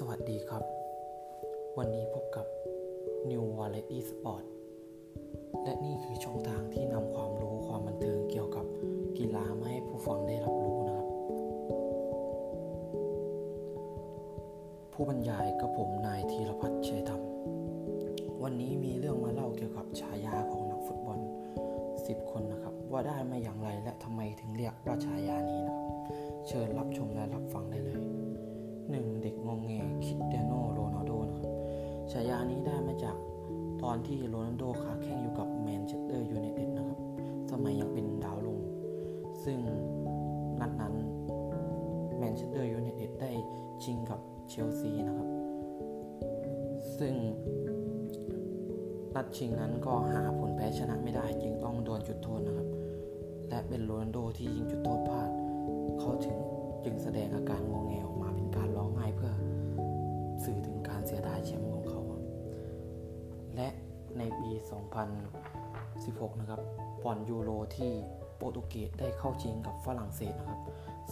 สวัสดีครับ วันนี้พบกับ New Variety Sport และนี่คือช่องทางที่นำความรู้ความบันเทิงเกี่ยวกับกีฬามาให้ผู้ฟังได้รับรู้นะครับ ผู้บรรยายกับผมนายธีรพัฒน์ชัยธรรม วันนี้มีเรื่องมาเล่าเกี่ยวกับฉายาของนักฟุตบอล 10 คนนะครับ ว่าได้มาอย่างไรและทำไมถึงเรียกว่าฉายานี้นะครับ เชิญรับชมและรับฟังได้เลย 1. เด็กงอแงคริสเตียโนโรนัลโดนะครับฉายานี้ได้มาจากตอนที่โรนัลโดค้าแข่งอยู่กับแมนเชสเตอร์ยูไนเต็ดนะครับ สมัยยังเป็นดาวรุ่งซึ่งนัดนั้นแมนเชสเตอร์ยูไนเต็ดได้ชิงกับเชลซีนะครับ ซึ่งนัดชิงนั้นก็หาผลแพ้ชนะไม่ได้จึงต้องดวลจุดโทษนะครับ และเป็นโรนัลโดที่ยิงจุดโทษพลาด เขาถึงจึงแสดงอาการงงแงออกมา การร้องไห้เพื่อสื่อถึงการเสียดายแชมป์ของเขา และในปี 2016 นะครับบอลยูโรที่โปรตุเกสได้เข้าชิงกับฝรั่งเศสนะครับ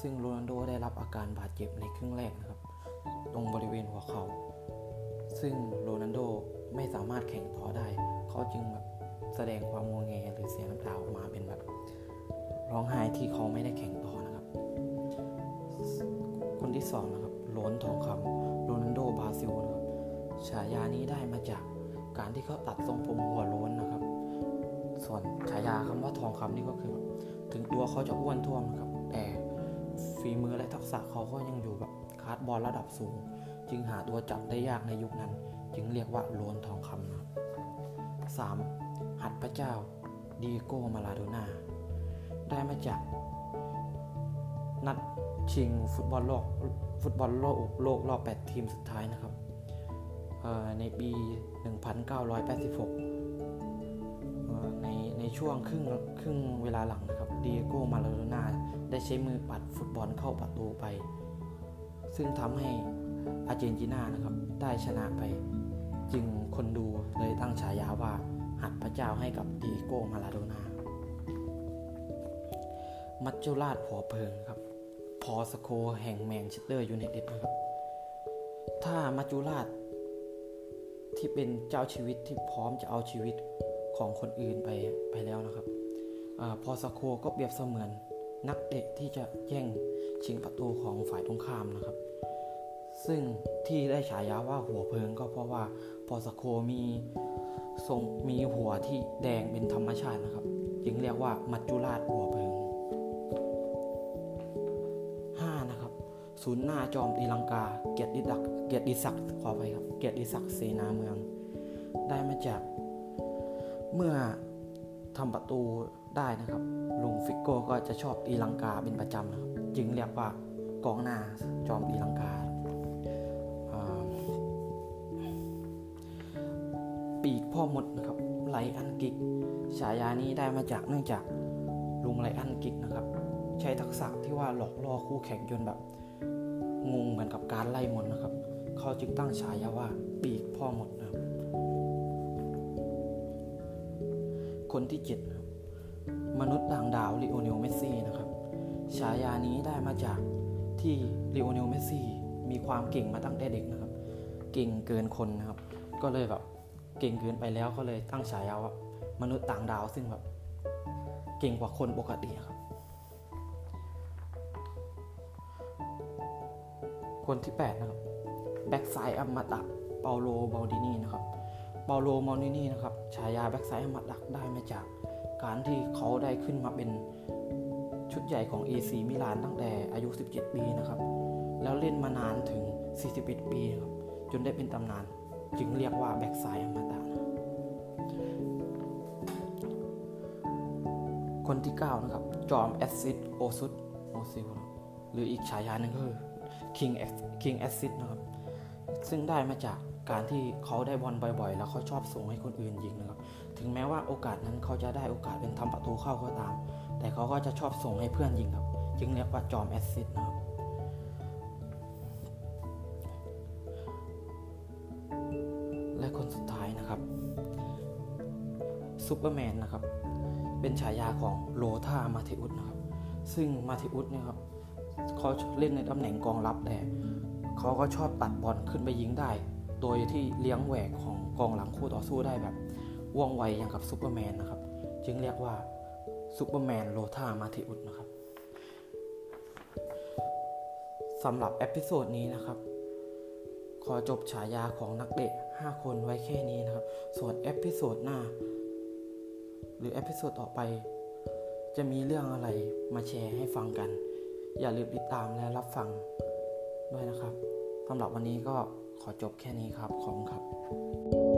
ซึ่งโรนัลโดได้รับอาการบาดเจ็บในครึ่งแรกนะครับ ตรงบริเวณหัวเขา่าซึ่งโรนัลโดไม่สามารถแข่งต่อได้ เขาจึงแบบแสดงความงอแงหรือเสียน้ำตาออกมาเป็นแบบร้องไห้ที่เขาไม่ได้แข่งต่อนะครับ คนที่สองนะครับ โล้นทองคำโรนัลโดบราซิลนะครับฉายานี้ได้มาจากการที่เขาตัดทรงผมหัวโล้นนะครับ ส่วนฉายาคำว่าทองคำนี่ก็คือ ถึงตัวเขาจะอ้วนท้วมนะครับ แต่ฝีมือและทักษะเขาก็ยังอยู่แบบคาร์ดบอลระดับสูง จึงหาตัวจับได้ยากในยุคนั้น จึงเรียกว่าโล้นทองคำนะครับ 3. หัตถ์พระเจ้าดิเอโก้มาราโดน่าได้มาจาก นัดชิงฟุตบอลโลกฟุตบอลโลกโลกรอบ 8 ทีมสุดท้ายนะครับในปี 1986 ในในช่วงครึ่งครึ่งเวลาหลังนะครับดิเอโก้มาราโดน่าได้ใช้มือปัดฟุตบอลเข้าประตูไป ซึ่งทำให้อาร์เจนตินานะครับ ได้ชนะไปจึงคนดูเลยตั้งฉายาว่า หัตถ์พระเจ้าให้กับดิเอโก้มาราโดน่ามัจจุราชหัวเพลิงครับ พอสโคแห่งแมนเชสเตอร์ยูไนเต็ดนะครับ ถ้ามัจจุราชที่เป็นเจ้าชีวิตที่พร้อมจะเอาชีวิตของคนอื่นไปไปแล้วนะครับอพอสโคก็เปรียบเสมือนนักเตะที่จะแย่งชิงประตูของฝ่ายตรงข้ามนะครับ ซึ่งที่ได้ฉายาว่าหัวเพลิงก็เพราะว่าพอสโคมีทรงมีหัวที่แดงเป็นธรรมชาตินะครับ จึงเรียกว่ามัจจุราชหัวเพลิง ศูนย์หน้าจอมตีลังกา เกียรติดักเกียรติศักดิ์ขอไปครับ เกียรติศักดิ์เสนาเมือง ได้มาจาก เมื่อทำประตูได้นะครับลุงฟิกโก้ก็จะชอบตีลังกาเป็นประจำนะครับ จึงเรียกว่ากองหน้าจอมตีลังกา ปีกพ่อมดนะครับไลอันกิกฉายานี้ได้มาจากเนื่องจากลุงไลอันกิกนะครับ ใช้ทักษะที่ว่าหลอกล่อคู่แข่งจนแบบ งงเหมือนกับการไล่มนนะครับ เขาจึงตั้งฉายาว่าปีกพ่อมดนะครับ คนที่เจ็ดมนุษย์ต่างดาวลิโอเนลเมสซี่นะครับ ฉายานี้ได้มาจากที่ลิโอเนลเมสซี่มีความเก่งมาตั้งแต่เด็กนะครับ เก่งเกินคนนะครับ ก็เลยแบบเก่งเกินไปแล้วก็เลยตั้งฉายาว่ามนุษย์ต่างดาวซึ่งแบบเก่งกว่าคนปกติครับ คนที่ 8 นะครับแบ็กซ้ายอมตะเปาโลมัลดินีนะครับเปาโลมัลดินีนะครับฉายาแบ็กซ้ายอมตะได้มาจากการที่เขาได้ขึ้นมาเป็นชุดใหญ่ของ AC มิลานตั้งแต่อายุ 17 ปีนะครับ แล้วเล่นมานานถึง 41 ปีนะครับ จนได้เป็นตำนาน จึงเรียกว่าแบ็กซ้ายอมตะนะคนที่ 9 นะครับ จอมแอซิดโอซุดโอซิลหรืออีกฉายาหนึ่งก็คือ King King Acid นะครับ ซึ่งได้มาจากการที่เขาได้บอลบ่อยๆ แล้วเขาชอบส่งให้คนอื่นยิงนะครับ ถึงแม้ว่าโอกาสนั้นเขาจะได้โอกาสเป็นทำประตูเข้าก็ตาม แต่เขาก็จะชอบส่งให้เพื่อนยิงครับ จึงเรียกว่าจอมแอซิดนะครับ และคนสุดท้ายนะครับซูเปอร์แมนนะครับ เป็นฉายาของโลธาร์ มัทเธอุสนะครับ ซึ่งมัทเธอุสเนี่ยครับ เขาเล่นในตำแหน่งกองรับแต่เขาก็ชอบตัดบอลขึ้นไปยิงได้ โดยที่เลี้ยงแหวกของกองหลังคู่ต่อสู้ได้แบบว่องไวอย่างกับซูเปอร์แมนนะครับ จึงเรียกว่าซูเปอร์แมนโลธาร์ มัทเธอุสนะครับสำหรับ episode นี้นะครับ ขอจบฉายาของนักเตะ5 คนไว้แค่นี้นะครับ ส่วน episode หน้า หรือ episode ต่อไป จะมีเรื่องอะไรมาแชร์ให้ฟังกัน อย่าลืมติดตามและรับฟังด้วยนะครับสำหรับวันนี้ก็ขอจบแค่นี้ครับ ขอบคุณครับ